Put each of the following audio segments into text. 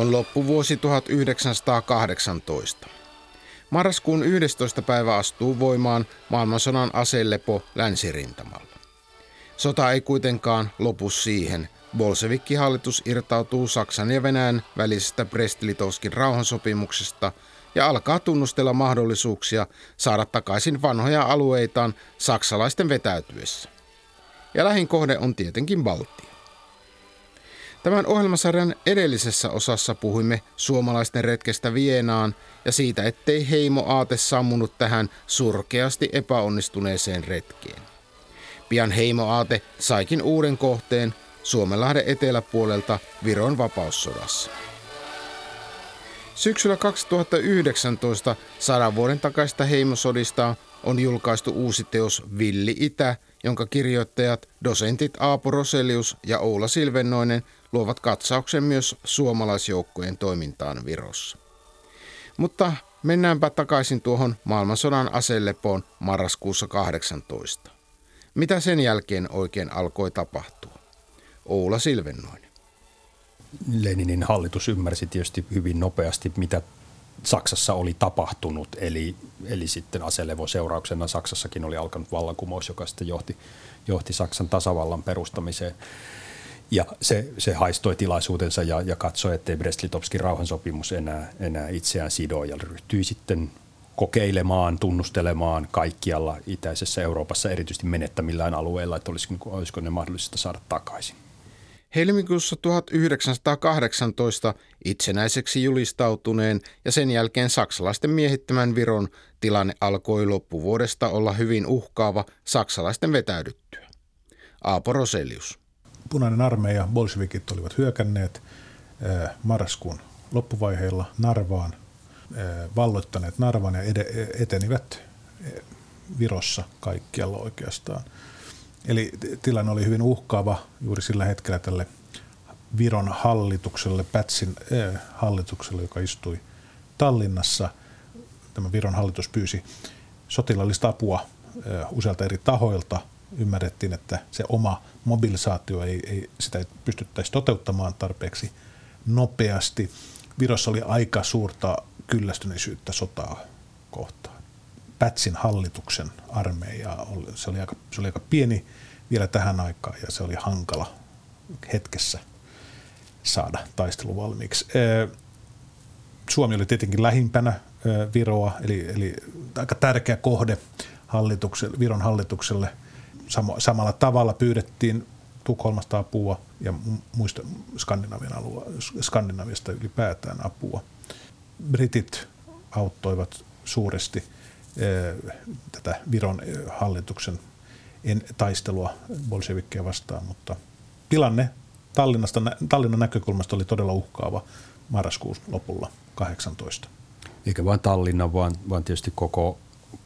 On loppuvuosi 1918. Marraskuun 11. päivä astuu voimaan maailmansodan aselepo länsirintamalla. Sota ei kuitenkaan lopu siihen. Bolshevikki-hallitus irtautuu Saksan ja Venäjän välisestä Brest-Litovskin rauhansopimuksesta ja alkaa tunnustella mahdollisuuksia saada takaisin vanhoja alueitaan saksalaisten vetäytyessä. Ja lähin kohde on tietenkin Baltia. Tämän ohjelmasarjan edellisessä osassa puhuimme suomalaisten retkestä Vienaan ja siitä, ettei heimo aate sammunut tähän surkeasti epäonnistuneeseen retkeen. Pian heimo aate saikin uuden kohteen Suomenlahden eteläpuolelta Viron vapaussodassa. Syksyllä 2019 sadan vuoden takaista heimosodista on julkaistu uusi teos Villi Itä, jonka kirjoittajat, dosentit Aapo Roselius ja Oula Silvennoinen luovat katsauksen myös suomalaisjoukkojen toimintaan Virossa. Mutta mennäänpä takaisin tuohon maailmansodan aselepoon marraskuussa 18. Mitä sen jälkeen oikein alkoi tapahtua? Oula Silvennoinen. Leninin hallitus ymmärsi tietysti hyvin nopeasti, mitä Saksassa oli tapahtunut, eli, eli sitten aselevon seurauksena Saksassakin oli alkanut vallankumous, joka sitten johti, johti Saksan tasavallan perustamiseen. Ja se, se haistoi tilaisuutensa ja, ja katsoi, ettei Brest-Litovskin rauhansopimus enää, enää itseään sido ja ryhtyi sitten kokeilemaan, tunnustelemaan kaikkialla itäisessä Euroopassa, erityisesti menettämillään alueilla, että olisiko, olisiko ne mahdollista saada takaisin. Helmikuussa 1918 itsenäiseksi julistautuneen ja sen jälkeen saksalaisten miehittämän Viron tilanne alkoi loppuvuodesta olla hyvin uhkaava saksalaisten vetäydyttyä. Aapo Roselius. Punainen armeija, bolshevikit olivat hyökänneet eh, marraskuun loppuvaiheilla Narvaan, eh, valloittaneet Narvan ja etenivät eh, Virossa kaikkialla oikeastaan – Eli tilanne oli hyvin uhkaava juuri sillä hetkellä tälle Viron hallitukselle, Pätsin hallitukselle, joka istui Tallinnassa. Tämä Viron hallitus pyysi sotilaallista apua äh, usealta eri tahoilta. Ymmärrettiin, että se oma mobilisaatio ei, ei sitä ei pystyttäisi toteuttamaan tarpeeksi nopeasti. Virossa oli aika suurta kyllästyneisyyttä sotaa kohtaan. Pätsin hallituksen armeija. Se oli, aika, se oli aika pieni vielä tähän aikaan ja se oli hankala hetkessä saada taistelu valmiiksi. Suomi oli tietenkin lähimpänä Viroa, eli, eli aika tärkeä kohde hallitukselle, Viron hallitukselle. Samalla tavalla pyydettiin Tukholmasta apua ja muista Skandinavian alue, Skandinaviasta ylipäätään apua. Britit auttoivat suuresti – tätä Viron hallituksen taistelua bolshevikkeja vastaan, mutta tilanne Tallinnasta, Tallinnan näkökulmasta oli todella uhkaava marraskuun lopulla 18. Eikä vain Tallinna, vaan, vaan tietysti koko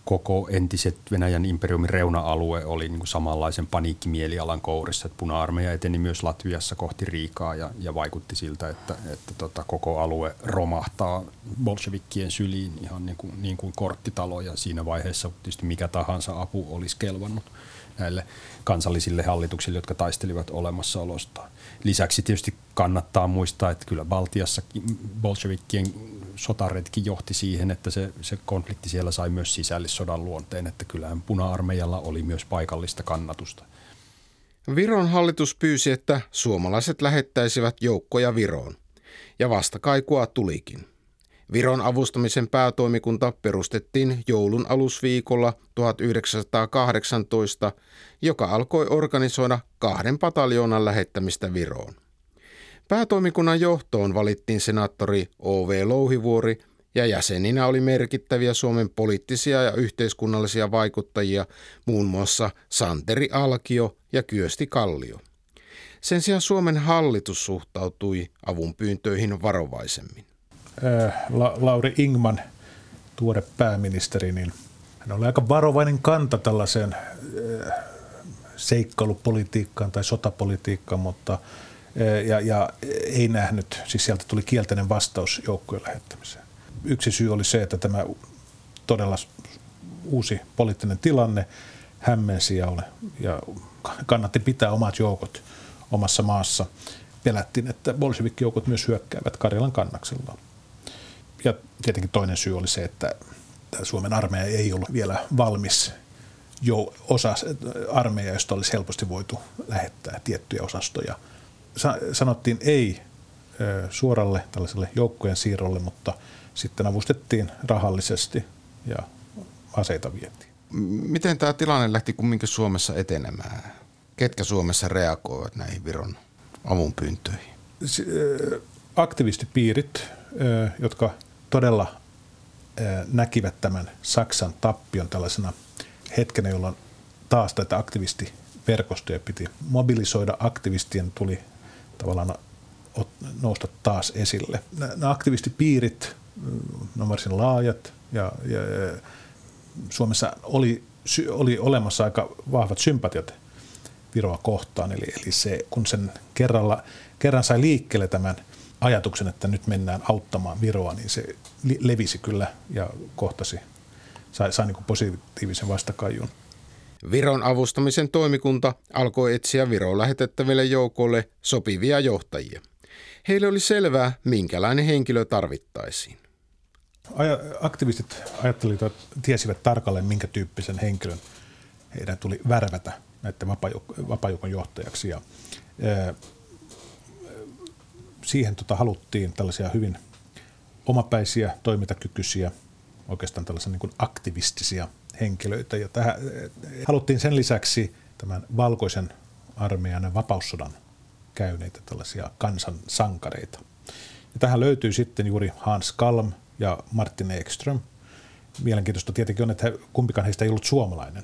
koko entiset Venäjän imperiumin reuna-alue oli niin kuin samanlaisen paniikkimielialan kourissa. Että puna-armeija eteni myös Latviassa kohti Riikaa ja, ja vaikutti siltä, että, että tota, koko alue romahtaa bolshevikkien syliin ihan niin kuin, niin kuin korttitalo ja siinä vaiheessa tietysti mikä tahansa apu olisi kelvannut näille kansallisille hallituksille, jotka taistelivat olemassaolostaan. Lisäksi tietysti kannattaa muistaa, että kyllä Baltiassa bolshevikkien sotaretki johti siihen, että se, se konflikti siellä sai myös sisällissodan luonteen, että kyllähän puna-armeijalla oli myös paikallista kannatusta. Viron hallitus pyysi, että suomalaiset lähettäisivät joukkoja Viroon. Ja vastakaikua tulikin. Viron avustamisen päätoimikunta perustettiin joulun alusviikolla 1918, joka alkoi organisoida kahden pataljoonan lähettämistä Viroon. Päätoimikunnan johtoon valittiin senaattori O.V. Louhivuori ja jäseninä oli merkittäviä Suomen poliittisia ja yhteiskunnallisia vaikuttajia, muun muassa Santeri Alkio ja Kyösti Kallio. Sen sijaan Suomen hallitus suhtautui avunpyyntöihin varovaisemmin. Äh, La- Lauri Ingman, tuore pääministeri, niin hän oli aika varovainen kanta tällaiseen äh, seikkailupolitiikkaan tai sotapolitiikkaan, mutta – ja, ja ei nähnyt, siis sieltä tuli kielteinen vastaus joukkojen lähettämiseen. Yksi syy oli se, että tämä todella uusi poliittinen tilanne hämmensi ja, ole, ja kannatti pitää omat joukot omassa maassa. pelättiin, että bolshevikkijoukot myös hyökkäävät Karjalan kannaksella. Ja tietenkin toinen syy oli se, että Suomen armeija ei ollut vielä valmis jo osa armeija, josta olisi helposti voitu lähettää tiettyjä osastoja. Sanottiin ei suoralle tällaiselle joukkojen siirrolle, mutta sitten avustettiin rahallisesti ja aseita vietiin. Miten tämä tilanne lähti kumminkin Suomessa etenemään? Ketkä Suomessa reagoivat näihin Viron avunpyyntöihin? Aktivistipiirit, jotka todella näkivät tämän Saksan tappion tällaisena hetkenä, jolloin taas tätä aktivistiverkostoja piti mobilisoida. Aktivistien tuli tavallaan nousta taas esille. Nämä aktivistipiirit, ne on varsin laajat ja, ja, Suomessa oli, oli olemassa aika vahvat sympatiat Viroa kohtaan. Eli, eli se, kun sen kerralla, kerran sai liikkeelle tämän ajatuksen, että nyt mennään auttamaan Viroa, niin se levisi kyllä ja kohtasi, sai, sai niin positiivisen vastakajun. Viron avustamisen toimikunta alkoi etsiä Viroon lähetettäville joukoille sopivia johtajia. Heille oli selvää, minkälainen henkilö tarvittaisiin. Aktivistit ajattelivat, tiesivät tarkalleen, minkä tyyppisen henkilön heidän tuli värvätä näiden vapaajoukon johtajaksi. Ja, siihen tota, haluttiin tällaisia hyvin omapäisiä, toimintakykyisiä, oikeastaan tällaisia niin aktivistisia henkilöitä. Ja tähän, haluttiin sen lisäksi tämän valkoisen armeijan ja vapaussodan käyneitä tällaisia kansan sankareita. Ja tähän löytyy sitten juuri Hans Kalm ja Martin Ekström. Mielenkiintoista tietenkin on, että kumpikaan heistä ei ollut suomalainen,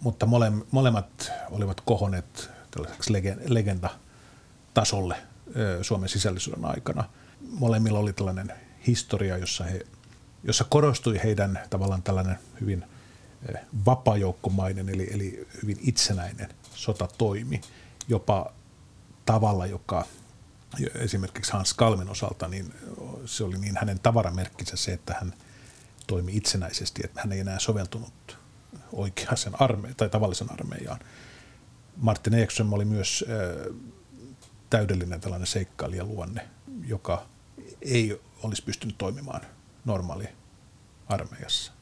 mutta mole, molemmat olivat kohoneet tällaiseksi legendatasolle Suomen sisällisyyden aikana. Molemmilla oli tällainen historia, jossa, he, jossa korostui heidän tavallaan tällainen hyvin vapajoukkomainen, eli, eli hyvin itsenäinen sotatoimi, jopa tavalla, joka esimerkiksi Hans Kalmen osalta, niin se oli niin hänen tavaramerkkinsä se, että hän toimi itsenäisesti, että hän ei enää soveltunut oikeaan arme- tai tavallisen armeijaan. Martin Ekström oli myös äh, täydellinen tällainen seikkailijaluonne, joka ei olisi pystynyt toimimaan normaali armeijassa.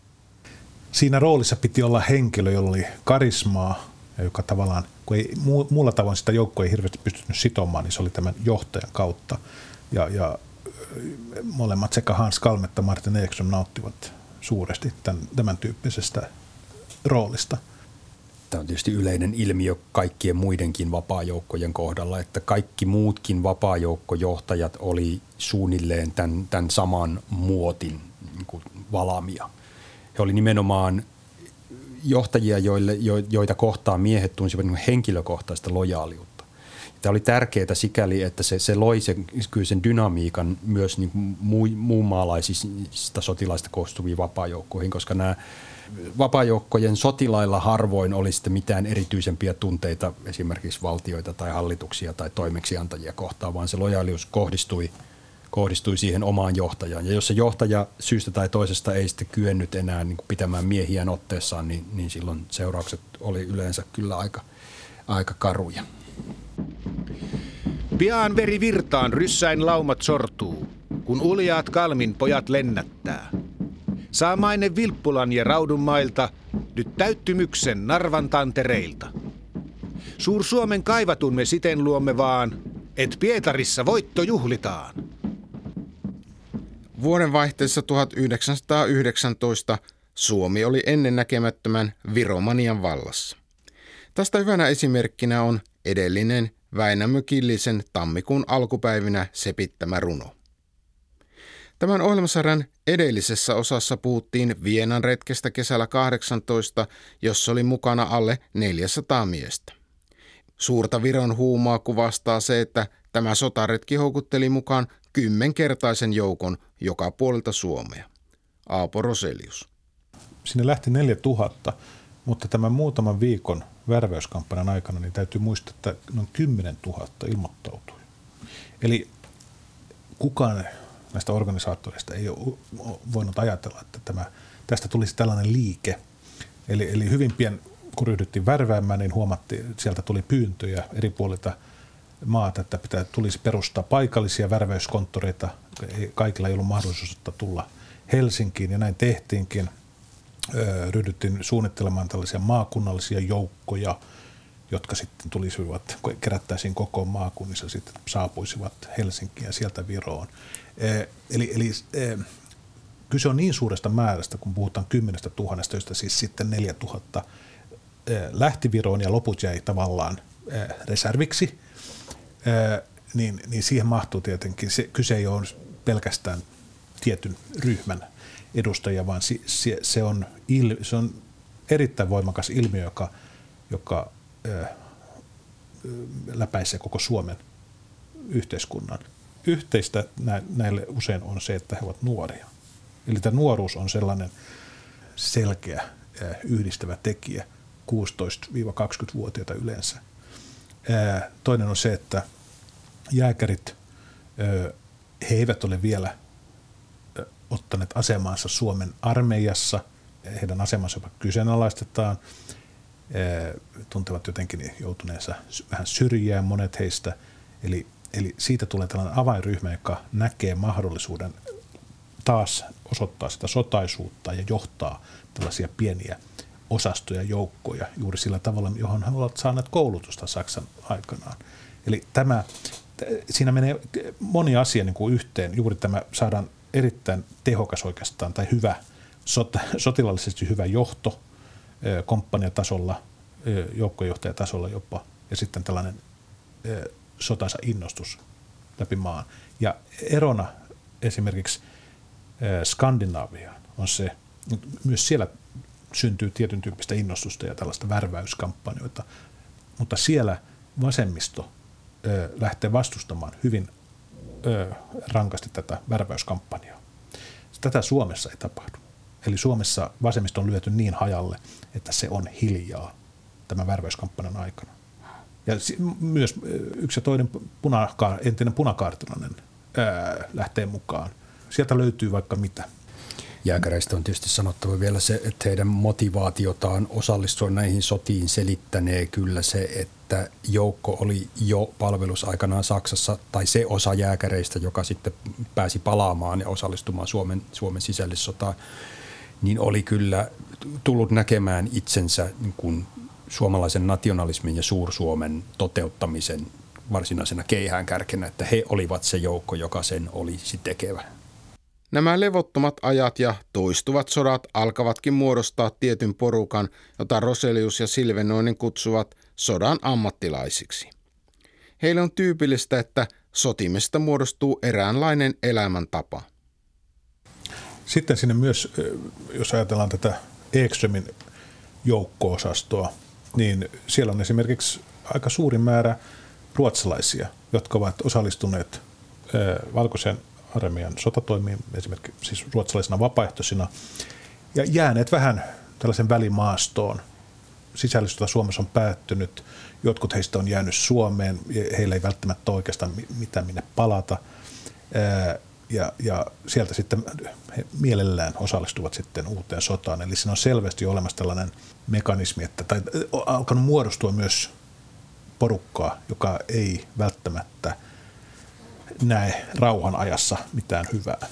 Siinä roolissa piti olla henkilö, jolla oli karismaa joka tavallaan, kun ei muulla tavoin sitä joukkoa ei hirveästi pystynyt sitomaan, niin se oli tämän johtajan kautta. Ja, ja molemmat sekä Hans Kalm että Martin Ekström nauttivat suuresti tämän, tämän tyyppisestä roolista. Tämä on tietysti yleinen ilmiö kaikkien muidenkin vapaajoukkojen kohdalla, että kaikki muutkin vapaajoukkojohtajat oli suunnilleen tämän, tämän saman muotin niin kuin valamia. He oli nimenomaan johtajia, joille, joita kohtaan miehet tunsivat niin henkilökohtaista lojaaliutta. Tämä oli tärkeää sikäli, että se, se loi sen, kyllä sen dynamiikan myös niin muu, muunmaalaisista sotilaista koostuviin vapaajoukkoihin, koska nämä vapaajoukkojen sotilailla harvoin oli sitten mitään erityisempiä tunteita esimerkiksi valtioita tai hallituksia tai toimeksiantajia kohtaan, vaan se lojaalius kohdistui, kohdistui siihen omaan johtajaan. Ja jos se johtaja syystä tai toisesta ei sitten kyennyt enää niin pitämään miehiään otteessaan, niin, niin silloin seuraukset oli yleensä kyllä aika, aika karuja. Pian veri virtaan ryssäin laumat sortuu, kun uljaat kalmin pojat lennättää – Saamainen Vilppulan ja Raudun mailta, nyt täyttymyksen Narvan tantereilta. Suur Suomen kaivatun me siten luomme vaan, et Pietarissa voitto juhlitaan. Vuoden vaihteessa 1919 Suomi oli ennen näkemättömän Viromanian vallassa. Tästä hyvänä esimerkkinä on edellinen Väinämö Killisen tammikuun alkupäivinä sepittämä runo. Tämän ohjelmasarjan edellisessä osassa puhuttiin Vienan retkestä kesällä 18, jossa oli mukana alle 400 miestä. Suurta Viron huumaa kuvastaa se, että tämä sotaretki houkutteli mukaan kymmenkertaisen joukon joka puolelta Suomea. Aapo Roselius. Sinne lähti 4000, mutta tämän muutaman viikon värväyskampanjan aikana niin täytyy muistaa, että noin 10 000 ilmoittautui. Eli kukaan näistä organisaattoreista ei ole voinut ajatella, että tämä, tästä tulisi tällainen liike. Eli, eli hyvin pian, kun ryhdyttiin värväämään, niin huomattiin, että sieltä tuli pyyntöjä eri puolilta maata, että pitää, tulisi perustaa paikallisia värväyskonttoreita. Kaikilla ei ollut mahdollisuutta tulla Helsinkiin ja näin tehtiinkin. Ryhdyttiin suunnittelemaan tällaisia maakunnallisia joukkoja, jotka sitten tulisivat, kerättäisiin koko maakunnissa, sitten saapuisivat Helsinkiin ja sieltä Viroon. Eli, eli kyse on niin suuresta määrästä, kun puhutaan kymmenestä tuhannesta, joista siis sitten neljä tuhatta lähti Viroon ja loput jäi tavallaan reserviksi, niin, niin siihen mahtuu tietenkin, se, kyse ei ole pelkästään tietyn ryhmän edustajia, vaan se, se, on, il, se on erittäin voimakas ilmiö, joka, joka läpäisee koko Suomen yhteiskunnan. Yhteistä näille usein on se, että he ovat nuoria. Eli tämä nuoruus on sellainen selkeä yhdistävä tekijä 16-20-vuotiaita yleensä. Toinen on se, että jääkärit, he eivät ole vielä ottaneet asemaansa Suomen armeijassa. Heidän asemansa jopa kyseenalaistetaan. Tuntevat jotenkin joutuneensa vähän syrjään monet heistä. Eli, eli siitä tulee tällainen avainryhmä, joka näkee mahdollisuuden taas osoittaa sitä sotaisuutta ja johtaa tällaisia pieniä osastoja, joukkoja juuri sillä tavalla, johon he ovat saaneet koulutusta Saksan aikanaan. Eli tämä, siinä menee moni asia niin kuin yhteen. Juuri tämä saadaan erittäin tehokas oikeastaan tai hyvä, sot, sotilallisesti hyvä johto komppaniatasolla, joukkojohtajatasolla jopa, ja sitten tällainen sotansa innostus läpi maan. Ja erona esimerkiksi Skandinaaviaan on se, myös siellä syntyy tietyn tyyppistä innostusta ja tällaista värväyskampanjoita, mutta siellä vasemmisto lähtee vastustamaan hyvin rankasti tätä värväyskampanjaa. Tätä Suomessa ei tapahdu. Eli Suomessa vasemmisto on lyöty niin hajalle, että se on hiljaa tämän värväyskampanjan aikana. Ja myös yksi ja toinen punaka, entinen punakaartilainen lähtee mukaan. Sieltä löytyy vaikka mitä – Jääkäreistä on tietysti sanottava vielä se, että heidän motivaatiotaan osallistua näihin sotiin selittänee kyllä se, että joukko oli jo palvelusaikanaan Saksassa, tai se osa jääkäreistä, joka sitten pääsi palaamaan ja osallistumaan Suomen, Suomen sisällissotaan, niin oli kyllä tullut näkemään itsensä niin kuin suomalaisen nationalismin ja Suur-Suomen toteuttamisen varsinaisena keihään kärkenä, että he olivat se joukko, joka sen olisi tekevä. Nämä levottomat ajat ja toistuvat sodat alkavatkin muodostaa tietyn porukan, jota Roselius ja Silvenoinen kutsuvat sodan ammattilaisiksi. Heille on tyypillistä, että sotimesta muodostuu eräänlainen elämäntapa. Sitten sinne myös, jos ajatellaan tätä Ekströmin joukko-osastoa, niin siellä on esimerkiksi aika suuri määrä ruotsalaisia, jotka ovat osallistuneet valkoisen armeijan sotatoimiin, esimerkiksi siis ruotsalaisina vapaaehtoisina, ja jääneet vähän tällaisen välimaastoon. Sisällissota Suomessa on päättynyt, jotkut heistä on jäänyt Suomeen, heillä ei välttämättä oikeastaan mitään minne palata, ja, ja sieltä sitten he mielellään osallistuvat sitten uuteen sotaan. Eli siinä on selvästi olemassa tällainen mekanismi, että tai on alkanut muodostua myös porukkaa, joka ei välttämättä – näe rauhan ajassa mitään hyvää.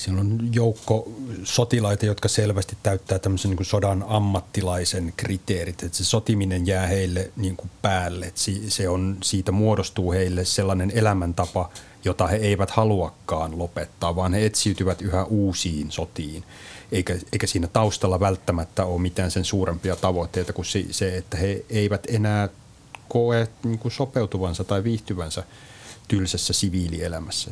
Siellä on joukko sotilaita, jotka selvästi täyttää tämmöisen niin sodan ammattilaisen kriteerit. Että se sotiminen jää heille niin kuin päälle. Että se on, siitä muodostuu heille sellainen elämäntapa, jota he eivät haluakaan lopettaa, vaan he etsiytyvät yhä uusiin sotiin. Eikä, eikä siinä taustalla välttämättä ole mitään sen suurempia tavoitteita kuin se, että he eivät enää koe niin kuin sopeutuvansa tai viihtyvänsä – tylsässä siviilielämässä.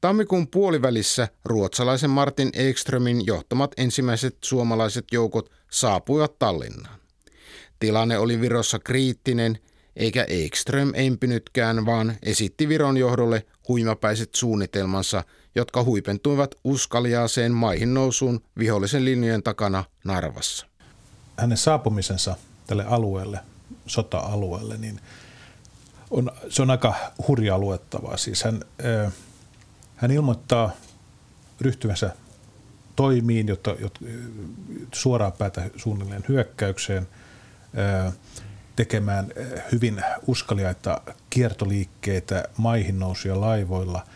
Tammikuun puolivälissä ruotsalaisen Martin Ekströmin johtamat ensimmäiset suomalaiset joukot saapuivat Tallinnaan. Tilanne oli Virossa kriittinen, eikä Ekström empinytkään, vaan esitti Viron johdolle huimapäiset suunnitelmansa, jotka huipentuivat uskaliaaseen maihin nousuun vihollisen linjojen takana Narvassa. Hänen saapumisensa tälle alueelle, sota-alueelle, niin – on, se on aika hurjaa luettavaa. Siis hän, hän ilmoittaa ryhtyvänsä toimiin, jotta, jotta suoraan päätä suunnilleen hyökkäykseen. tekemään hyvin uskaliaita kiertoliikkeitä, maihin nousuja laivoilla.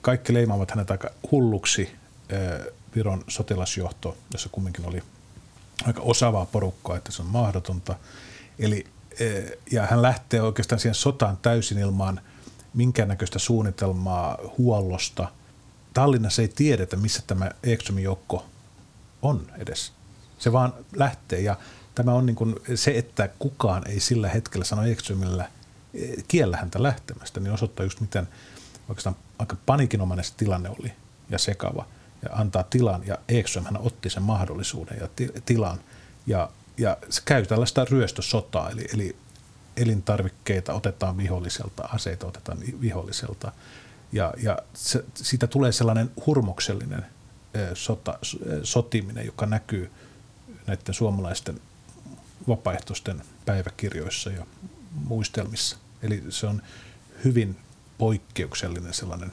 Kaikki leimaavat hänet aika hulluksi Viron sotilasjohto, jossa kumminkin oli aika osaavaa porukkaa, että se on mahdotonta. Eli, ja hän lähtee oikeastaan siihen sotaan täysin ilmaan minkäännäköistä suunnitelmaa huollosta. Tallinnassa ei tiedetä, missä tämä Ekströmin joukko on edes. Se vaan lähtee ja tämä on niin kuin se, että kukaan ei sillä hetkellä sano Ekströmillä kiellä häntä lähtemästä, niin osoittaa just miten oikeastaan aika panikinomainen se tilanne oli ja sekava – ja antaa tilan. Ja Ekström hän otti sen mahdollisuuden ja tilan ja, ja se käy tällaista ryöstösotaa, eli, eli elintarvikkeita otetaan viholliselta, aseita otetaan viholliselta ja, ja se, siitä tulee sellainen hurmoksellinen sota, sotiminen, joka näkyy näiden suomalaisten vapaaehtoisten päiväkirjoissa ja muistelmissa. Eli se on hyvin poikkeuksellinen sellainen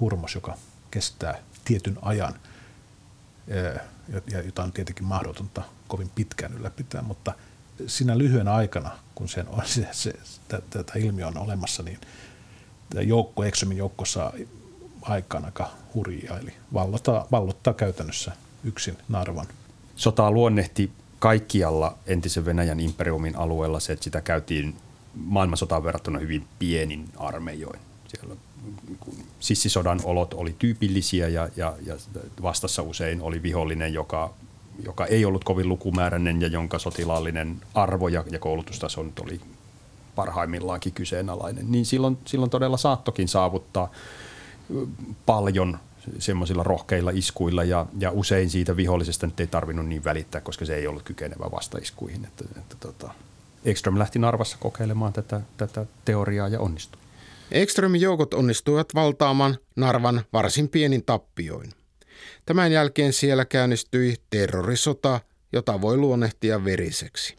hurmos, joka kestää tietyn ajan, ja jota on tietenkin mahdotonta kovin pitkään ylläpitää, mutta siinä lyhyenä aikana, kun sen on, se, se, tätä ilmiö on olemassa, niin tämä joukko, Exomin joukko saa aikaan aika hurjaa, eli vallottaa, vallottaa käytännössä yksin Narvan. Sotaa luonnehti kaikkialla entisen Venäjän imperiumin alueella se, että sitä käytiin maailmansotaan verrattuna hyvin pienin armeijoin. Siellä sissisodan olot oli tyypillisiä ja, ja, ja vastassa usein oli vihollinen, joka, joka ei ollut kovin lukumääräinen ja jonka sotilaallinen arvo ja, ja koulutustaso nyt oli parhaimmillaankin kyseenalainen, niin silloin, silloin todella saattokin saavuttaa paljon semmoisilla rohkeilla iskuilla ja, ja usein siitä vihollisesta nyt ei tarvinnut niin välittää, koska se ei ollut kykenevä vastaiskuihin. Että, että, tota, Ekström lähti Narvassa kokeilemaan tätä, tätä teoriaa ja onnistui. Ekströmin joukot onnistuivat valtaamaan Narvan varsin pienin tappioin. Tämän jälkeen siellä käynnistyi terrorisota, jota voi luonnehtia veriseksi.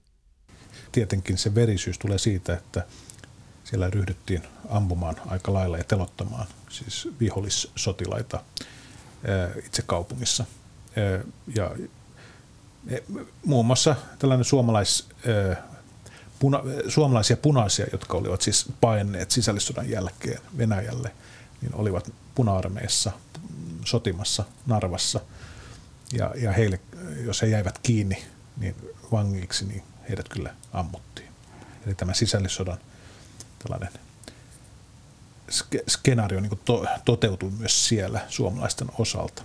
Tietenkin se verisyys tulee siitä, että siellä ryhdyttiin ampumaan aika lailla ja telottamaan siis vihollissotilaita itse kaupungissa. Ja e, muun muassa tällainen suomalais puna, suomalaisia punaisia, jotka olivat siis paineet sisällissodan jälkeen Venäjälle, niin olivat puna-armeessa sotimassa Narvassa. Ja, ja heille, jos he jäivät kiinni niin vangiksi, niin heidät kyllä ammuttiin. Eli tämä sisällissodan tällainen skenaario niin to, toteutui myös siellä suomalaisten osalta.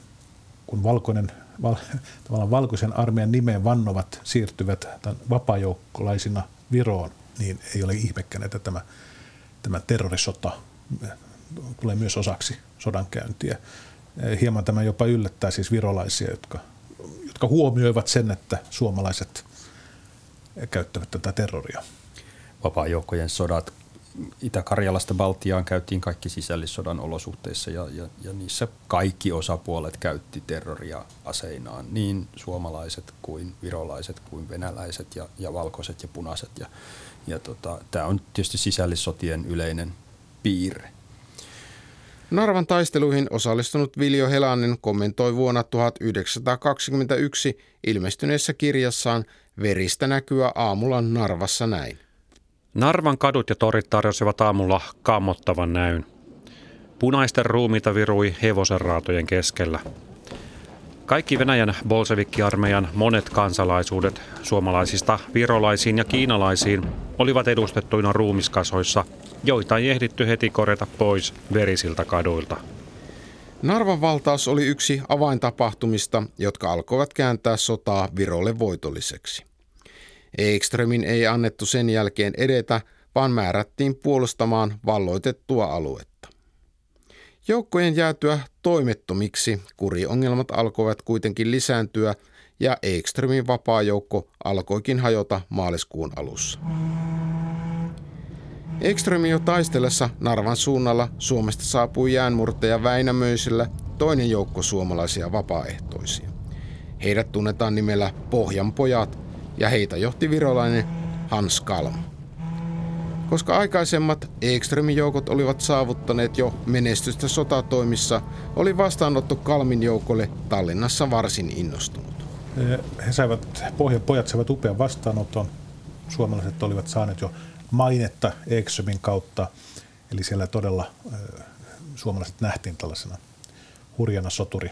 Kun valkoinen, val, tavallaan valkoisen armeijan nimeen vannovat siirtyvät vapaajoukkolaisina Viroon, niin ei ole ihmekään, että tämä, tämä terrorisota tulee myös osaksi sodankäyntiä. Hieman tämä jopa yllättää siis virolaisia, jotka, jotka huomioivat sen, että suomalaiset käyttävät tätä terroria. Vapaa-joukkojen sodat Itä-Karjalasta Baltiaan käytiin kaikki sisällissodan olosuhteissa ja, ja, ja niissä kaikki osapuolet käytti terroria aseinaan, niin suomalaiset kuin virolaiset kuin venäläiset ja, ja valkoiset ja punaiset. Ja, ja tota, Tämä on tietysti sisällissotien yleinen piirre. Narvan taisteluihin osallistunut Viljo Helanen kommentoi vuonna 1921 ilmestyneessä kirjassaan Veristä näkyä aamulla Narvassa näin. Narvan kadut ja torit tarjosivat aamulla kammottavan näyn. Punaisten ruumiita virui hevosen raatojen keskellä. Kaikki Venäjän bolsevikkiarmeijan monet kansalaisuudet suomalaisista virolaisiin ja kiinalaisiin olivat edustettuina ruumiskasoissa, joita ei ehditty heti korjata pois verisiltä kaduilta. Narvan valtaus oli yksi avaintapahtumista, jotka alkoivat kääntää sotaa Virolle voitolliseksi. Ekströmin ei annettu sen jälkeen edetä, vaan määrättiin puolustamaan valloitettua aluetta. Joukkojen jäätyä toimettomiksi kuriongelmat alkoivat kuitenkin lisääntyä ja Ekströmin vapaa-joukko alkoikin hajota maaliskuun alussa. Ekströmin jo taistellessa Narvan suunnalla Suomesta saapui jäänmurteja Väinämöisellä toinen joukko suomalaisia vapaaehtoisia. Heidät tunnetaan nimellä Pohjanpojat ja heitä johti virolainen Hans Kalm. Koska aikaisemmat Ekströmin joukot olivat saavuttaneet jo menestystä sotatoimissa, oli vastaanotto Kalmin joukolle Tallinnassa varsin innostunut. He saivat, pohjapojat saivat upean vastaanoton. suomalaiset olivat saaneet jo mainetta Ekströmin kautta. Eli siellä todella suomalaiset nähtiin tällaisena hurjana soturi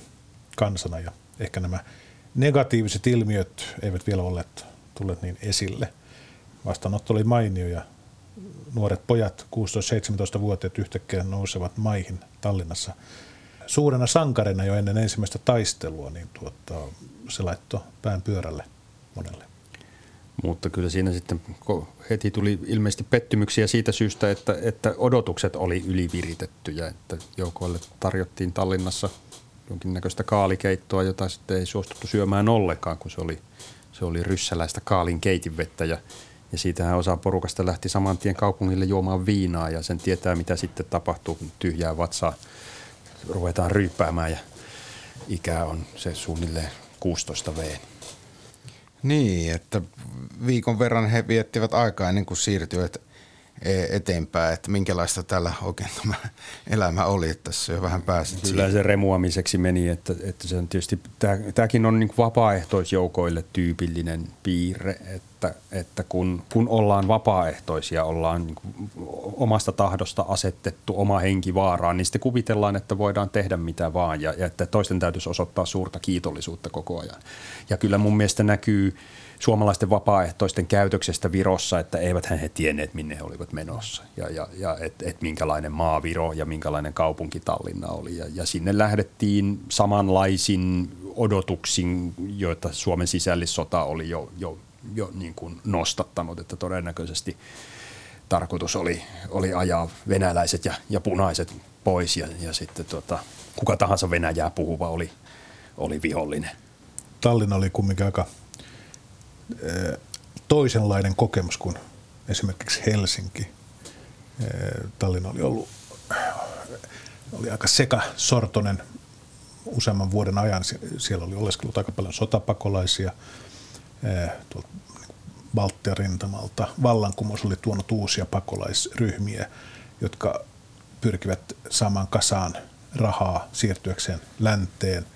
kansana ja ehkä nämä negatiiviset ilmiöt eivät vielä olleet tulleet niin esille. Vastaanotto oli mainio ja nuoret pojat, 16-17-vuotiaat yhtäkkiä nousevat maihin Tallinnassa suurena sankarina jo ennen ensimmäistä taistelua, niin tuota, se laittoi pään pyörälle monelle. Mutta kyllä siinä sitten heti tuli ilmeisesti pettymyksiä siitä syystä, että, että odotukset oli yliviritettyjä, että joukoille tarjottiin Tallinnassa jonkinnäköistä kaalikeittoa, jota sitten ei suostuttu syömään ollenkaan, kun se oli, se oli ryssäläistä kaalin keitinvettä ja, ja siitähän osa porukasta lähti saman tien kaupungille juomaan viinaa ja sen tietää, mitä sitten tapahtuu, kun tyhjää vatsaa ruvetaan ryyppäämään ja ikä on se suunnilleen 16 V. Niin, että viikon verran he viettivät aikaa ennen kuin siirtyivät eteenpäin, että minkälaista tällä oikein tämä elämä oli, että tässä jo vähän pääsit Kyllä siihen. se remuamiseksi meni, että, että se on tietysti, tämä, tämäkin on niin vapaaehtoisjoukoille tyypillinen piirre, että, että kun, kun ollaan vapaaehtoisia, ollaan niin omasta tahdosta asetettu oma henki vaaraan, niin sitten kuvitellaan, että voidaan tehdä mitä vaan ja, ja että toisten täytyisi osoittaa suurta kiitollisuutta koko ajan. Ja kyllä mun mielestä näkyy suomalaisten vapaaehtoisten käytöksestä Virossa, että eivät he tienneet, minne he olivat menossa ja, ja, ja että et minkälainen maa Viro ja minkälainen kaupunki Tallinna oli. Ja, ja sinne lähdettiin samanlaisin odotuksin, joita Suomen sisällissota oli jo, jo, jo niin kuin nostattanut, että todennäköisesti tarkoitus oli, oli ajaa venäläiset ja, ja punaiset pois ja, ja sitten tota, kuka tahansa Venäjää puhuva oli, oli vihollinen. Tallinna oli kumminkin aika toisenlainen kokemus kuin esimerkiksi Helsinki. Tallinna oli ollut oli aika sekasortoinen useamman vuoden ajan. Siellä oli oleskellut aika paljon sotapakolaisia Baltian rintamalta. Vallankumous oli tuonut uusia pakolaisryhmiä, jotka pyrkivät saamaan kasaan rahaa siirtyäkseen länteen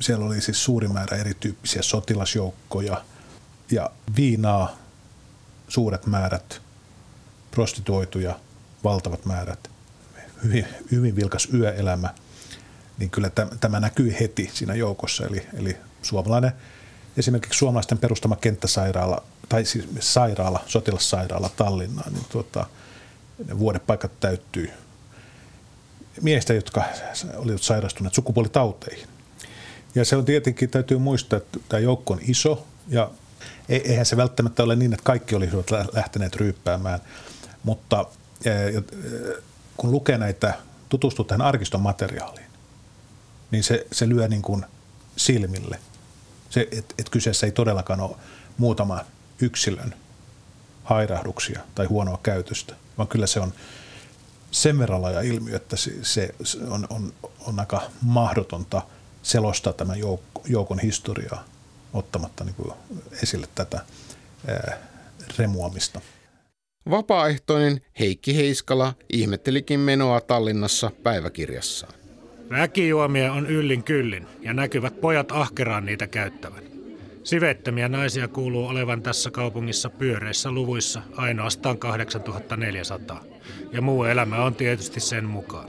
siellä oli siis suuri määrä erityyppisiä sotilasjoukkoja ja viinaa, suuret määrät, prostituoituja, valtavat määrät, hyvin, hyvin vilkas yöelämä, niin kyllä tämä näkyy heti siinä joukossa. Eli, eli suomalainen, esimerkiksi suomalaisten perustama kenttäsairaala, tai siis sairaala, sotilassairaala Tallinnaan, niin tuota, ne vuodepaikat täyttyy miehistä, jotka olivat sairastuneet sukupuolitauteihin. Ja se on tietenkin, täytyy muistaa, että tämä joukko on iso ja e-, eihän se välttämättä ole niin, että kaikki olisivat lähteneet ryyppäämään, mutta e, e, kun lukee näitä, tutustuu tähän arkiston materiaaliin, niin se, se lyö niin kuin silmille. Se, että et kyseessä ei todellakaan ole muutama yksilön hairahduksia tai huonoa käytöstä, vaan kyllä se on sen verran laaja ilmiö, että se, se on, on, on aika mahdotonta – selostaa tämän joukon historiaa ottamatta niin kuin esille tätä ää, remuamista. Vapaaehtoinen Heikki Heiskala ihmettelikin menoa Tallinnassa päiväkirjassaan. Väkijuomia on yllin kyllin ja näkyvät pojat ahkeraan niitä käyttävän. Sivettömiä naisia kuuluu olevan tässä kaupungissa pyöreissä luvuissa ainoastaan 8400 ja muu elämä on tietysti sen mukaan.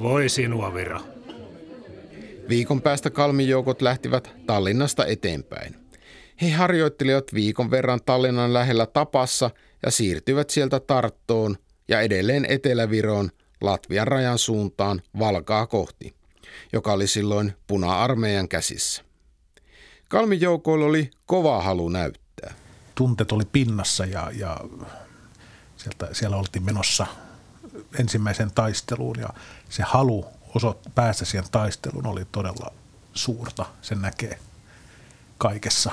Voi sinua, Vira. Viikon päästä kalmijoukot lähtivät Tallinnasta eteenpäin. He harjoittelivat viikon verran Tallinnan lähellä Tapassa ja siirtyivät sieltä Tarttoon ja edelleen Eteläviroon Latvian rajan suuntaan Valkaa kohti, joka oli silloin puna-armeijan käsissä. Kalmijoukoilla oli kova halu näyttää. Tunteet oli pinnassa ja, ja sieltä, siellä oltiin menossa ensimmäiseen taisteluun ja se halu osot, päästä siihen taisteluun oli todella suurta. Sen näkee kaikessa,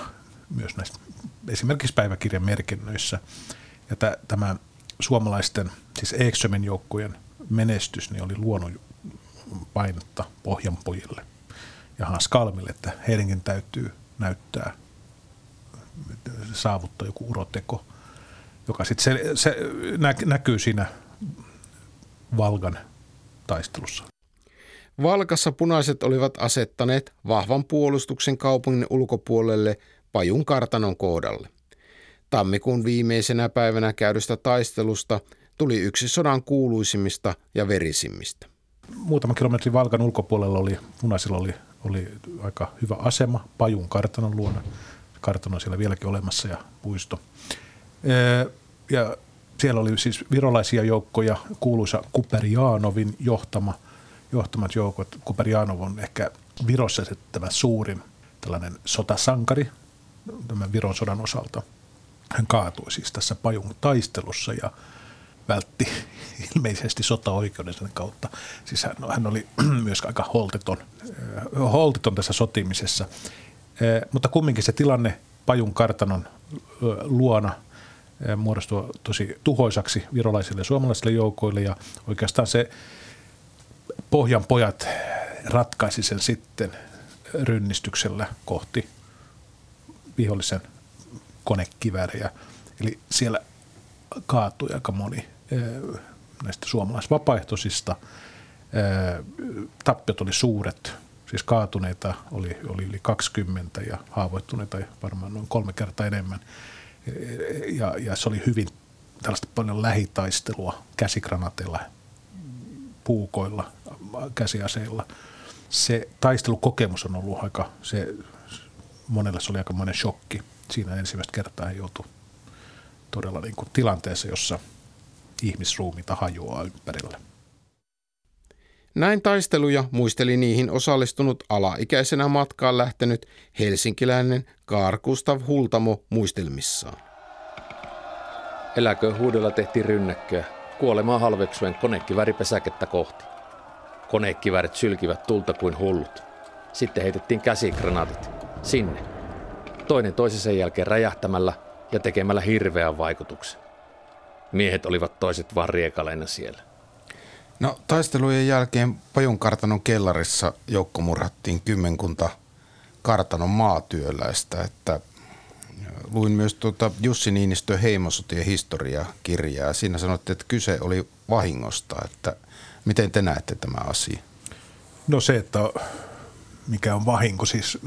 myös näissä esimerkiksi päiväkirjan merkinnöissä. Ja t- tämä suomalaisten, siis Ekströmin joukkojen menestys niin oli luonut painetta pohjanpojille ja Hans Kalmille, että heidänkin täytyy näyttää, saavuttaa joku uroteko, joka sitten se, se näkyy siinä Valgan taistelussa. Valkassa punaiset olivat asettaneet vahvan puolustuksen kaupungin ulkopuolelle Pajun kartanon kohdalle. Tammikuun viimeisenä päivänä käydystä taistelusta tuli yksi sodan kuuluisimmista ja verisimmistä. Muutama kilometri Valkan ulkopuolella oli, punaisilla oli, oli aika hyvä asema Pajun kartanon luona. Kartano on siellä vieläkin olemassa ja puisto. Ja siellä oli siis virolaisia joukkoja, kuuluisa Kuperjaanovin johtama, johtamat joukot. Kuperjaanov on ehkä Virossa tämä suurin tällainen sotasankari tämän Viron sodan osalta. Hän kaatui siis tässä Pajun taistelussa ja vältti ilmeisesti sotaoikeuden kautta. Siis hän, hän oli myös aika holtiton, holtiton tässä sotimisessa. Mutta kumminkin se tilanne Pajun kartanon luona – muodostua tosi tuhoisaksi virolaisille ja suomalaisille joukoille ja oikeastaan se Pohjan pojat ratkaisi sen sitten rynnistyksellä kohti vihollisen konekivääriä. Eli siellä kaatui aika moni näistä suomalaisvapaaehtoisista. Tappiot oli suuret, siis kaatuneita oli, oli yli 20 ja haavoittuneita varmaan noin kolme kertaa enemmän ja, ja se oli hyvin tällaista paljon lähitaistelua käsigranateilla, puukoilla, käsiaseilla. Se taistelukokemus on ollut aika, se, monelle se oli aika monen shokki. Siinä ensimmäistä kertaa joutui todella niin kuin tilanteessa, jossa ihmisruumita hajoaa ympärillä. Näin taisteluja muisteli niihin osallistunut alaikäisenä matkaan lähtenyt helsinkiläinen Kaar Gustav Hultamo muistelmissaan. Eläkö huudella tehtiin rynnäkköä, kuolemaa halveksuen konekiväripesäkettä kohti. Konekivärit sylkivät tulta kuin hullut. Sitten heitettiin käsigranaatit. Sinne. Toinen toisen jälkeen räjähtämällä ja tekemällä hirveän vaikutuksen. Miehet olivat toiset vaan riekaleina siellä. No taistelujen jälkeen Pajun kartanon kellarissa joukko murhattiin kymmenkunta kartanon maatyöläistä, että luin myös tuota Jussi Niinistö Heimosotien historiakirjaa. Siinä sanottiin, että kyse oli vahingosta, että miten te näette tämä asia? No se, että mikä on vahinko, siis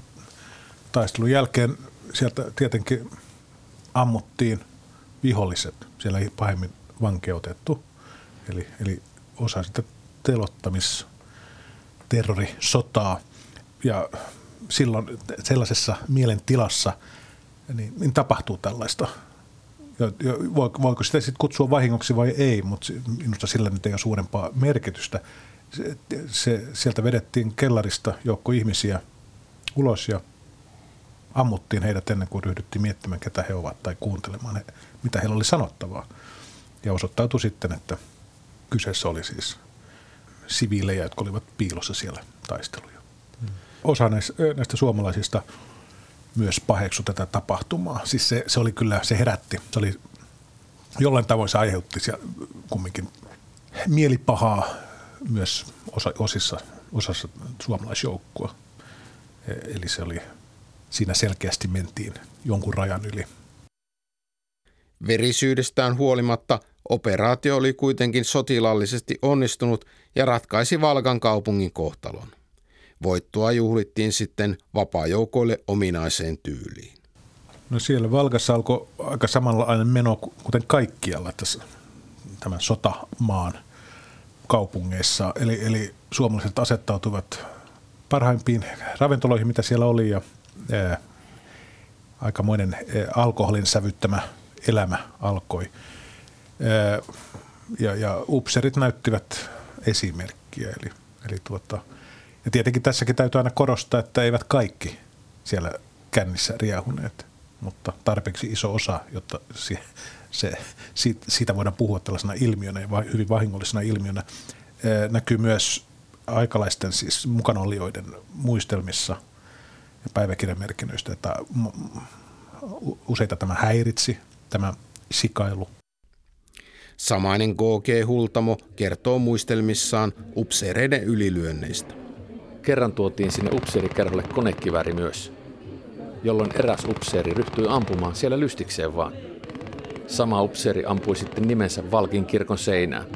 taistelun jälkeen sieltä tietenkin ammuttiin viholliset, siellä ei pahemmin vankeutettu. Eli, eli osa sitä telottamis terrorisotaa. Ja silloin sellaisessa mielentilassa niin, niin tapahtuu tällaista. Ja, ja voiko sitä sitten kutsua vahingoksi vai ei, mutta minusta sillä nyt ei ole suurempaa merkitystä. Se, se, sieltä vedettiin kellarista joukko ihmisiä ulos ja ammuttiin heidät ennen kuin ryhdyttiin miettimään, ketä he ovat tai kuuntelemaan, he, mitä heillä oli sanottavaa. Ja osoittautui sitten, että – kyseessä oli siis siviilejä, jotka olivat piilossa siellä taisteluja. Hmm. Osa näistä, näistä suomalaisista myös paheksu tätä tapahtumaa. Siis se, se oli kyllä, se herätti. Se oli jollain tavoin se aiheutti siellä kumminkin mielipahaa myös osa, osissa, osassa suomalaisjoukkua. E, eli se oli, siinä selkeästi mentiin jonkun rajan yli. Verisyydestään huolimatta Operaatio oli kuitenkin sotilaallisesti onnistunut ja ratkaisi Valkan kaupungin kohtalon. Voittoa juhlittiin sitten vapaajoukoille ominaiseen tyyliin. No siellä Valkassa alkoi aika samanlainen meno kuten kaikkialla tässä tämän sotamaan kaupungeissa. Eli, eli suomalaiset asettautuivat parhaimpiin ravintoloihin, mitä siellä oli, ja ää, aikamoinen ää, alkoholin sävyttämä elämä alkoi. Ja, ja upserit näyttivät esimerkkiä. Eli, eli tuota, ja tietenkin tässäkin täytyy aina korostaa, että eivät kaikki siellä kännissä riehuneet, mutta tarpeeksi iso osa, jotta se, se, siitä voidaan puhua tällaisena ilmiönä ja hyvin vahingollisena ilmiönä. Näkyy myös aikalaisten siis mukanaolijoiden muistelmissa ja päiväkirjamerkinnöistä, että useita tämä häiritsi, tämä sikailu – Samainen G.G. Hultamo kertoo muistelmissaan upseereiden ylilyönneistä. Kerran tuotiin sinne upseerikerholle konekiväri myös, jolloin eräs upseeri ryhtyi ampumaan siellä lystikseen vaan. Sama upseeri ampui sitten nimensä Valkin kirkon seinään.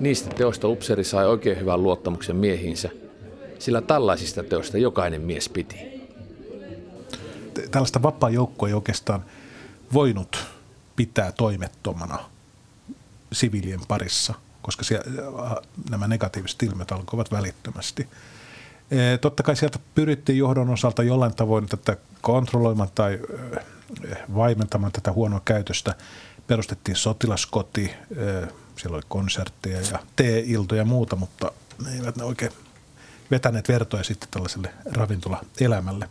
Niistä teoista upseeri sai oikein hyvän luottamuksen miehiinsä, sillä tällaisista teoista jokainen mies piti. tällaista vapaa joukkoa ei oikeastaan voinut pitää toimettomana siviilien parissa, koska siellä, nämä negatiiviset ilmiöt alkoivat välittömästi. Totta kai sieltä pyrittiin johdon osalta jollain tavoin tätä kontrolloimaan tai vaimentamaan tätä huonoa käytöstä. Perustettiin sotilaskoti, siellä oli konsertteja ja tee-iltoja ja muuta, mutta ne eivät ne oikein vetäneet vertoja sitten tällaiselle ravintolaelämälle.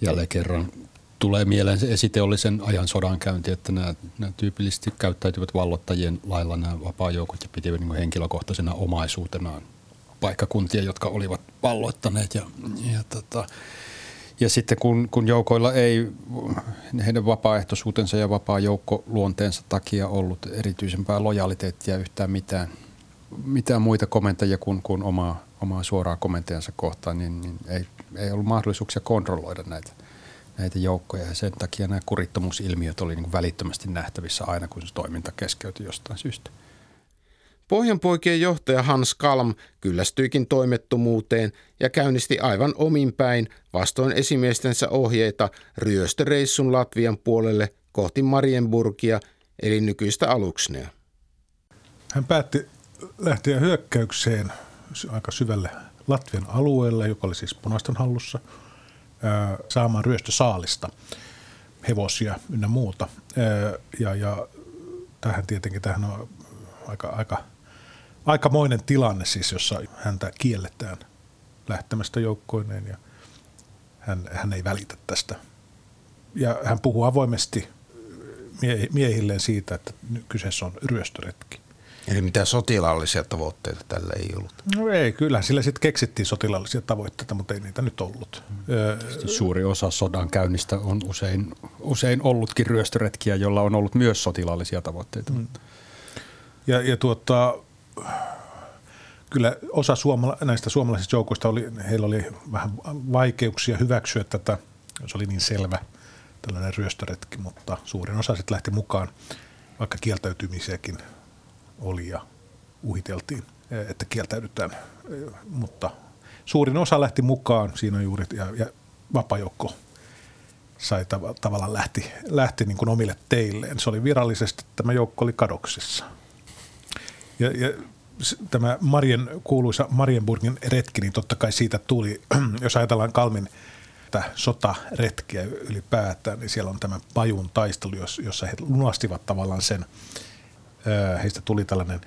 Jälleen kerran tulee mieleen se esiteollisen ajan sodankäynti, että nämä, nämä tyypillisesti käyttäytyvät vallottajien lailla nämä vapaa-joukot ja pitivät niin henkilökohtaisena omaisuutenaan paikkakuntia, jotka olivat valloittaneet. Ja, ja, tota, ja sitten kun, kun joukoilla ei heidän vapaaehtoisuutensa ja vapaa-joukkoluonteensa takia ollut erityisempää lojaliteettia yhtään mitään, mitään muita komentajia kuin, kuin omaa, omaa suoraa komentajansa kohtaan, niin, niin ei, ei ollut mahdollisuuksia kontrolloida näitä – näitä joukkoja ja sen takia nämä kurittomuusilmiöt oli niin välittömästi nähtävissä aina, kun se toiminta keskeytyi jostain syystä. Pohjanpoikien johtaja Hans Kalm kyllästyikin toimettomuuteen ja käynnisti aivan omin päin vastoin esimiestensä ohjeita ryöstöreissun Latvian puolelle kohti Marienburgia eli nykyistä Aluksnea. Hän päätti lähteä hyökkäykseen aika syvälle Latvian alueelle, joka oli siis punaisten hallussa – saamaan ryöstösaalista, hevosia ynnä muuta. Ja, ja tähän tietenkin tähän on aika, aika, aikamoinen tilanne siis, jossa häntä kielletään lähtemästä joukkoineen ja hän, hän ei välitä tästä. Ja hän puhuu avoimesti miehilleen siitä, että kyseessä on ryöstöretki. Eli mitä sotilaallisia tavoitteita tällä ei ollut? No ei, kyllä sillä sitten keksittiin sotilaallisia tavoitteita, mutta ei niitä nyt ollut. Suuri osa sodan käynnistä on usein, usein ollutkin ryöstöretkiä, jolla on ollut myös sotilaallisia tavoitteita. Mm. Ja, ja tuota, kyllä osa suomala- näistä suomalaisista joukoista, oli, heillä oli vähän vaikeuksia hyväksyä tätä, se oli niin selvä tällainen ryöstöretki, mutta suurin osa sitten lähti mukaan, vaikka kieltäytymisiäkin oli ja uhiteltiin, että kieltäydytään. Mutta suurin osa lähti mukaan siinä juuri ja, ja vapajoukko sai tav- tavallaan lähti, lähti niin kuin omille teilleen. Se oli virallisesti, tämä joukko oli kadoksissa. Ja, ja tämä Marien, kuuluisa Marienburgin retki, niin totta kai siitä tuli, jos ajatellaan Kalmin sotaretkiä ylipäätään, niin siellä on tämä Pajun taistelu, jossa he lunastivat tavallaan sen – heistä tuli tällainen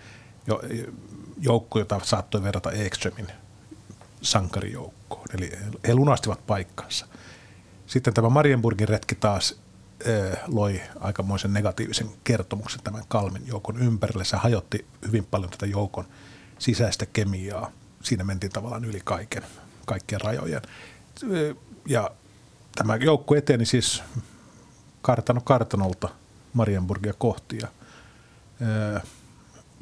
joukko, jota saattoi verrata Ekströmin sankarijoukkoon. Eli he lunastivat paikkansa. Sitten tämä Marienburgin retki taas loi aikamoisen negatiivisen kertomuksen tämän Kalmin joukon ympärille. Se hajotti hyvin paljon tätä joukon sisäistä kemiaa. Siinä mentiin tavallaan yli kaiken, kaikkien rajojen. Ja tämä joukko eteni siis kartano kartanolta Marienburgia kohti ja –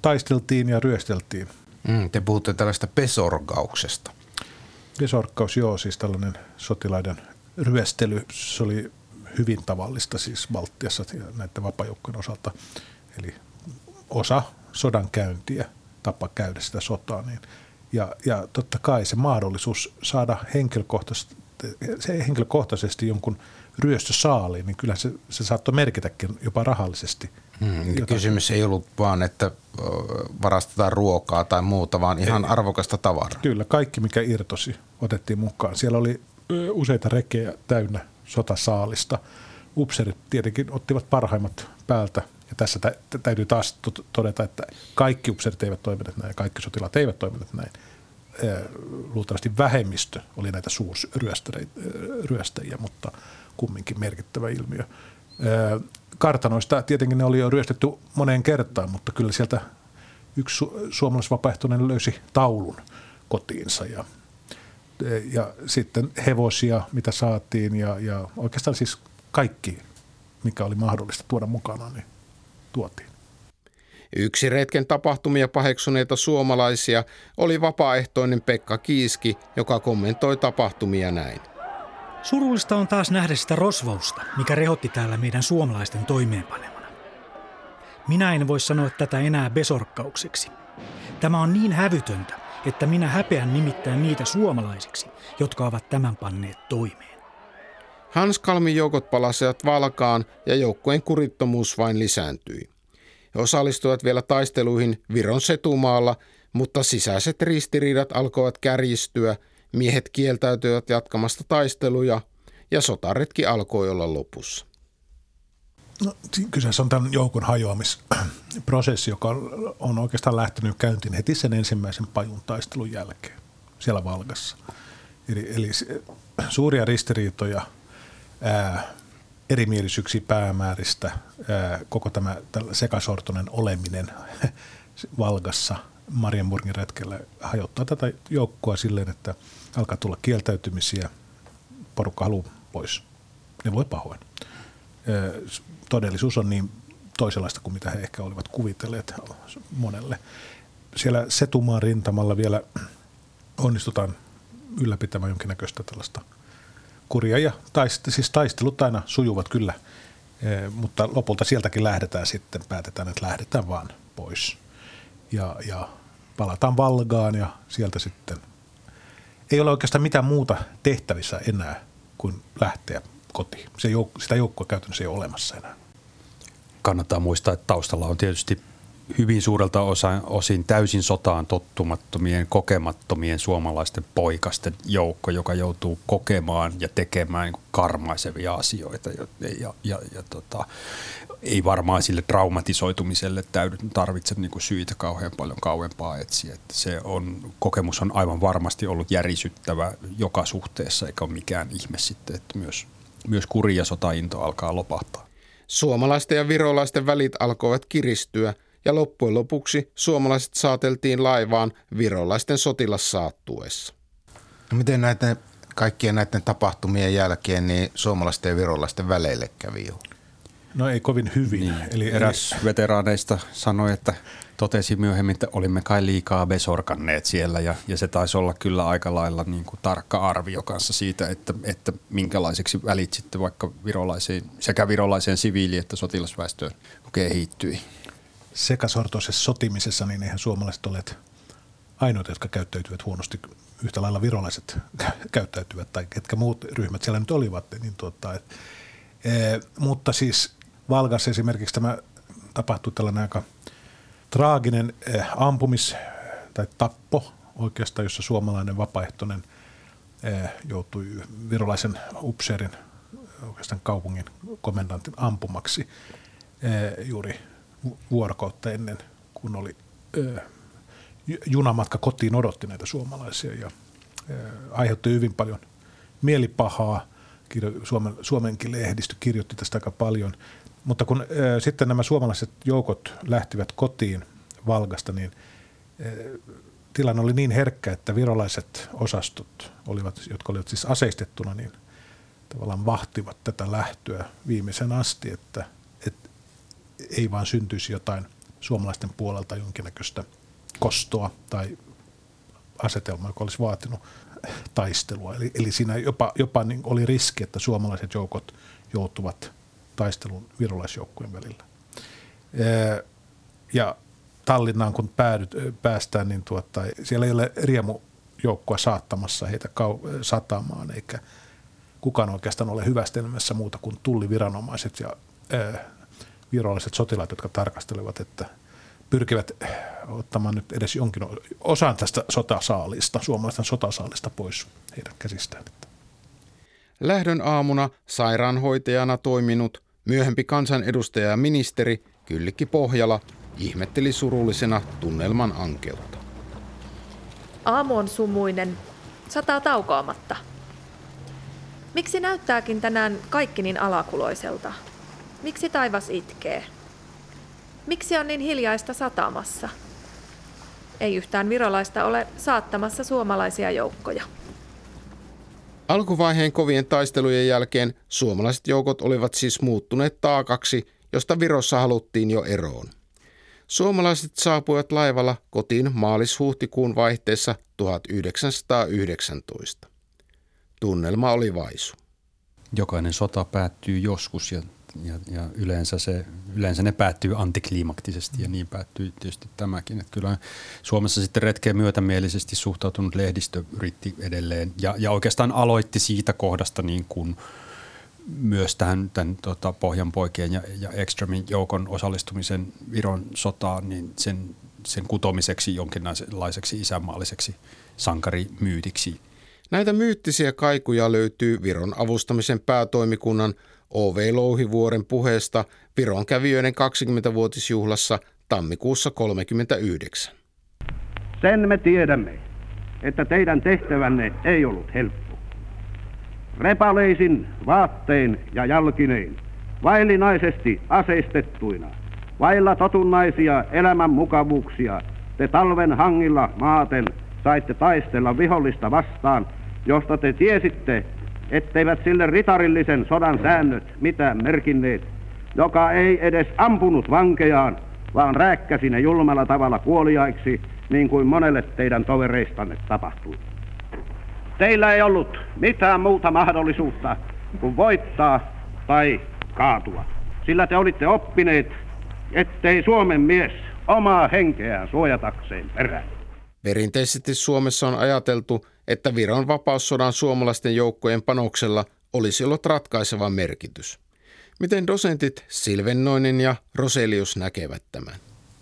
taisteltiin ja ryösteltiin. Mm, te puhutte tällaista pesorgauksesta. Pesorkkaus, joo, siis tällainen sotilaiden ryöstely. Se oli hyvin tavallista siis Baltiassa näiden vapajoukkojen osalta. Eli osa sodan käyntiä, tapa käydä sitä sotaa. Niin. Ja, ja totta kai se mahdollisuus saada henkilökohtaisesti, se henkilökohtaisesti jonkun ryöstösaaliin, niin kyllä se, se saattoi merkitäkin jopa rahallisesti – Hmm, kysymys ei ollut vaan, että varastetaan ruokaa tai muuta, vaan ihan ei. arvokasta tavaraa. Kyllä, kaikki mikä irtosi otettiin mukaan. Siellä oli useita rekejä täynnä sotasaalista. Upserit tietenkin ottivat parhaimmat päältä. Ja tässä täytyy taas todeta, että kaikki upserit eivät toimineet näin, kaikki sotilaat eivät toimineet näin. Luultavasti vähemmistö oli näitä suurryöstäjiä, mutta kumminkin merkittävä ilmiö kartanoista tietenkin ne oli jo ryöstetty moneen kertaan, mutta kyllä sieltä yksi su- suomalaisvapaaehtoinen löysi taulun kotiinsa ja, ja sitten hevosia, mitä saatiin ja, ja oikeastaan siis kaikki, mikä oli mahdollista tuoda mukana, niin tuotiin. Yksi retken tapahtumia paheksuneita suomalaisia oli vapaaehtoinen Pekka Kiiski, joka kommentoi tapahtumia näin. Surullista on taas nähdä sitä rosvousta, mikä rehotti täällä meidän suomalaisten toimeenpanemana. Minä en voi sanoa tätä enää besorkkaukseksi. Tämä on niin hävytöntä, että minä häpeän nimittäin niitä suomalaisiksi, jotka ovat tämän panneet toimeen. Hanskalmin joukot palasivat Valkaan ja joukkojen kurittomuus vain lisääntyi. He osallistuivat vielä taisteluihin Viron setumaalla, mutta sisäiset ristiriidat alkoivat kärjistyä, miehet kieltäytyivät jatkamasta taisteluja ja sotaretki alkoi olla lopussa. No, kyseessä on tämän joukon hajoamisprosessi, joka on oikeastaan lähtenyt käyntiin heti sen ensimmäisen pajun taistelun jälkeen siellä Valgassa. Eli, eli suuria ristiriitoja, ää, erimielisyyksiä päämääristä, ää, koko tämä sekasortoinen oleminen Valgassa Marienburgin retkellä hajottaa tätä joukkoa silleen, että alkaa tulla kieltäytymisiä, porukka haluaa pois. Ne voi pahoin todellisuus on niin toisenlaista kuin mitä he ehkä olivat kuvitelleet monelle. Siellä Setumaan rintamalla vielä onnistutaan ylläpitämään jonkinnäköistä tällaista kuria ja taist, siis taistelut aina sujuvat kyllä, mutta lopulta sieltäkin lähdetään sitten, päätetään, että lähdetään vaan pois ja, ja palataan Valgaan ja sieltä sitten ei ole oikeastaan mitään muuta tehtävissä enää kuin lähteä kotiin. Se jouk- sitä joukkoa käytännössä ei ole olemassa enää. Kannattaa muistaa, että taustalla on tietysti hyvin suurelta osa, osin täysin sotaan tottumattomien, kokemattomien suomalaisten poikasten joukko, joka joutuu kokemaan ja tekemään niin karmaisevia asioita. Ja, ja, ja, ja tota, ei varmaan sille traumatisoitumiselle tarvitse niin kuin syitä kauhean paljon kauempaa etsiä. Että se on, kokemus on aivan varmasti ollut järisyttävä joka suhteessa, eikä ole mikään ihme sitten, että myös myös kuri ja sotainto alkaa lopahtaa. Suomalaisten ja virolaisten välit alkoivat kiristyä ja loppujen lopuksi suomalaiset saateltiin laivaan virolaisten sotilassaattuessa. No miten näiden kaikkien näiden tapahtumien jälkeen niin suomalaisten ja virolaisten väleille kävi jo? No ei kovin hyvin. Niin, eli eräs eli... veteraaneista sanoi, että totesi myöhemmin, että olimme kai liikaa besorkanneet siellä ja, ja se taisi olla kyllä aika lailla niin kuin tarkka arvio kanssa siitä, että, että minkälaiseksi välit sitten vaikka virolaisiin, sekä virolaiseen siviili- että sotilasväestöön kehittyi. Sekasortoisessa sotimisessa niin eihän suomalaiset olleet ainoita, jotka käyttäytyvät huonosti. Yhtä lailla virolaiset käyttäytyvät tai ketkä muut ryhmät siellä nyt olivat. Niin tuota, et, e, mutta siis Valgassa esimerkiksi tämä tapahtui tällainen aika – traaginen eh, ampumis- tai tappo oikeastaan, jossa suomalainen vapaaehtoinen eh, joutui virolaisen upseerin oikeastaan kaupungin komendantin ampumaksi eh, juuri vuorokautta ennen, kun oli junamatka kotiin odotti näitä suomalaisia ja aiheutti hyvin paljon mielipahaa. Suomen, Suomenkin lehdistö kirjoitti tästä aika paljon. Mutta kun sitten nämä suomalaiset joukot lähtivät kotiin Valgasta, niin tilanne oli niin herkkä, että virolaiset osastot, olivat, jotka olivat siis aseistettuna, niin tavallaan vahtivat tätä lähtöä viimeisen asti, että ei vaan syntyisi jotain suomalaisten puolelta jonkinnäköistä kostoa tai asetelmaa, joka olisi vaatinut taistelua. Eli, eli siinä jopa, jopa niin oli riski, että suomalaiset joukot joutuvat taistelun virolaisjoukkueen välillä. Ja Tallinnaan kun päädyt, päästään, niin tuota, siellä ei ole riemujoukkoa saattamassa heitä kau- satamaan, eikä kukaan oikeastaan ole hyvästelmässä muuta kuin tulliviranomaiset ja ää, virolaiset sotilaat, jotka tarkastelevat, että pyrkivät ottamaan nyt edes jonkin osan tästä sotasaalista, suomalaisten sotasaalista pois heidän käsistään. Lähdön aamuna sairaanhoitajana toiminut Myöhempi kansanedustaja ja ministeri Kyllikki Pohjala ihmetteli surullisena tunnelman ankeutta. Aamu on sumuinen, sataa taukoamatta. Miksi näyttääkin tänään kaikki niin alakuloiselta? Miksi taivas itkee? Miksi on niin hiljaista satamassa? Ei yhtään virolaista ole saattamassa suomalaisia joukkoja. Alkuvaiheen kovien taistelujen jälkeen suomalaiset joukot olivat siis muuttuneet taakaksi, josta Virossa haluttiin jo eroon. Suomalaiset saapuivat laivalla kotiin maalis-huhtikuun vaihteessa 1919. Tunnelma oli vaisu. Jokainen sota päättyy joskus ja ja, ja yleensä, se, yleensä ne päättyy antikliimaktisesti ja niin päättyy tietysti tämäkin. Että kyllä Suomessa sitten retkeen myötämielisesti suhtautunut lehdistö yritti edelleen ja, ja oikeastaan aloitti siitä kohdasta niin kuin myös tähän tämän, tota, Pohjanpoikien ja, ja Ekströmin joukon osallistumisen Viron sotaan, niin sen, sen kutomiseksi jonkinlaiseksi isänmaalliseksi sankarimyytiksi. Näitä myyttisiä kaikuja löytyy Viron avustamisen päätoimikunnan O.V. Louhivuoren puheesta Viron kävijöiden 20-vuotisjuhlassa tammikuussa 1939. Sen me tiedämme, että teidän tehtävänne ei ollut helppo. Repaleisin, vaattein ja jalkinein, vaillinaisesti aseistettuina, vailla totunnaisia elämän mukavuuksia, te talven hangilla maaten saitte taistella vihollista vastaan, josta te tiesitte, etteivät sille ritarillisen sodan säännöt mitään merkinneet, joka ei edes ampunut vankejaan, vaan rääkkäsi ne julmalla tavalla kuoliaiksi, niin kuin monelle teidän tovereistanne tapahtui. Teillä ei ollut mitään muuta mahdollisuutta kuin voittaa tai kaatua, sillä te olitte oppineet, ettei Suomen mies omaa henkeään suojatakseen perään. Perinteisesti Suomessa on ajateltu, että Viron vapaussodan suomalaisten joukkojen panoksella olisi ollut ratkaiseva merkitys. Miten dosentit Silvennoinen ja Roselius näkevät tämän?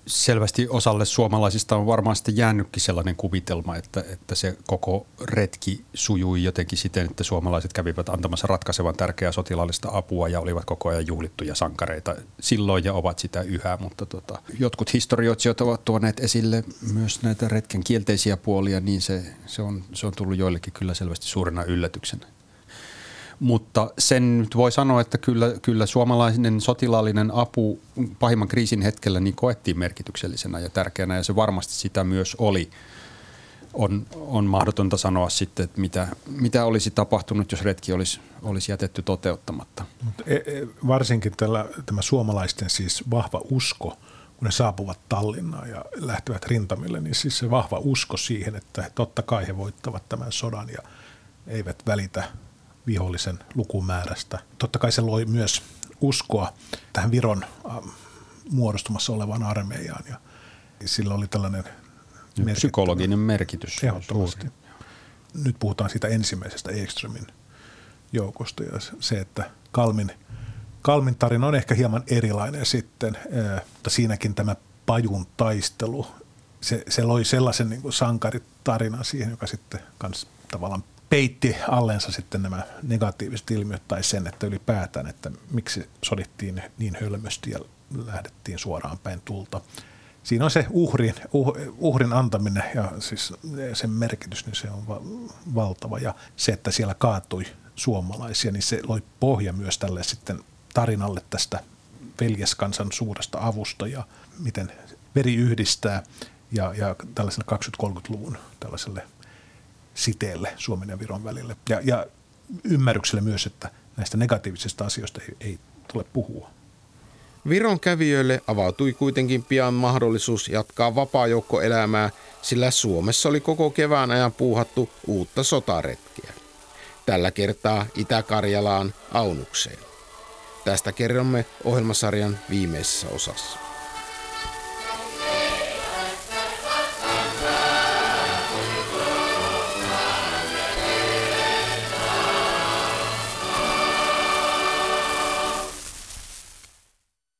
Selvästi osalle suomalaisista on varmaan sitten jäänytkin sellainen kuvitelma, että, että se koko retki sujui jotenkin siten, että suomalaiset kävivät antamassa ratkaisevan tärkeää sotilaallista apua ja olivat koko ajan juhlittuja sankareita silloin ja ovat sitä yhä, mutta tota, jotkut historioitsijat ovat tuoneet esille myös näitä retken kielteisiä puolia, niin se, se, on, se on tullut joillekin kyllä selvästi suurena yllätyksenä. Mutta sen nyt voi sanoa, että kyllä, kyllä suomalainen sotilaallinen apu pahimman kriisin hetkellä niin koettiin merkityksellisenä ja tärkeänä ja se varmasti sitä myös oli. On, on mahdotonta sanoa sitten, että mitä, mitä olisi tapahtunut, jos retki olisi, olisi jätetty toteuttamatta. E, e, varsinkin tällä, tämä suomalaisten siis vahva usko, kun ne saapuvat Tallinnaan ja lähtevät rintamille, niin siis se vahva usko siihen, että totta kai he voittavat tämän sodan ja eivät välitä vihollisen lukumäärästä. Totta kai se loi myös uskoa tähän Viron ähm, muodostumassa olevaan armeijaan ja sillä oli tällainen psykologinen merkitys. Ehdottomasti. Nyt puhutaan siitä ensimmäisestä Ekströmin joukosta ja se, että Kalmin, Kalmin tarina on ehkä hieman erilainen sitten, äh, mutta siinäkin tämä pajun taistelu, se, se loi sellaisen niin sankaritarinan siihen, joka sitten kans tavallaan peitti allensa sitten nämä negatiiviset ilmiöt tai sen, että ylipäätään, että miksi sodittiin niin hölmösti ja lähdettiin suoraan päin tulta. Siinä on se uhrin, uh, uhrin antaminen ja siis sen merkitys, niin se on va- valtava. Ja se, että siellä kaatui suomalaisia, niin se loi pohja myös tälle sitten tarinalle tästä veljeskansan suuresta avusta ja miten veri yhdistää ja, ja tällaiselle 20-30-luvun tällaiselle siteelle Suomen ja Viron välille. Ja, ja ymmärrykselle myös, että näistä negatiivisista asioista ei, ei tule puhua. Viron kävijöille avautui kuitenkin pian mahdollisuus jatkaa vapaajoukkoelämää, sillä Suomessa oli koko kevään ajan puuhattu uutta sotaretkiä. Tällä kertaa Itä-Karjalaan Aunukseen. Tästä kerromme ohjelmasarjan viimeisessä osassa.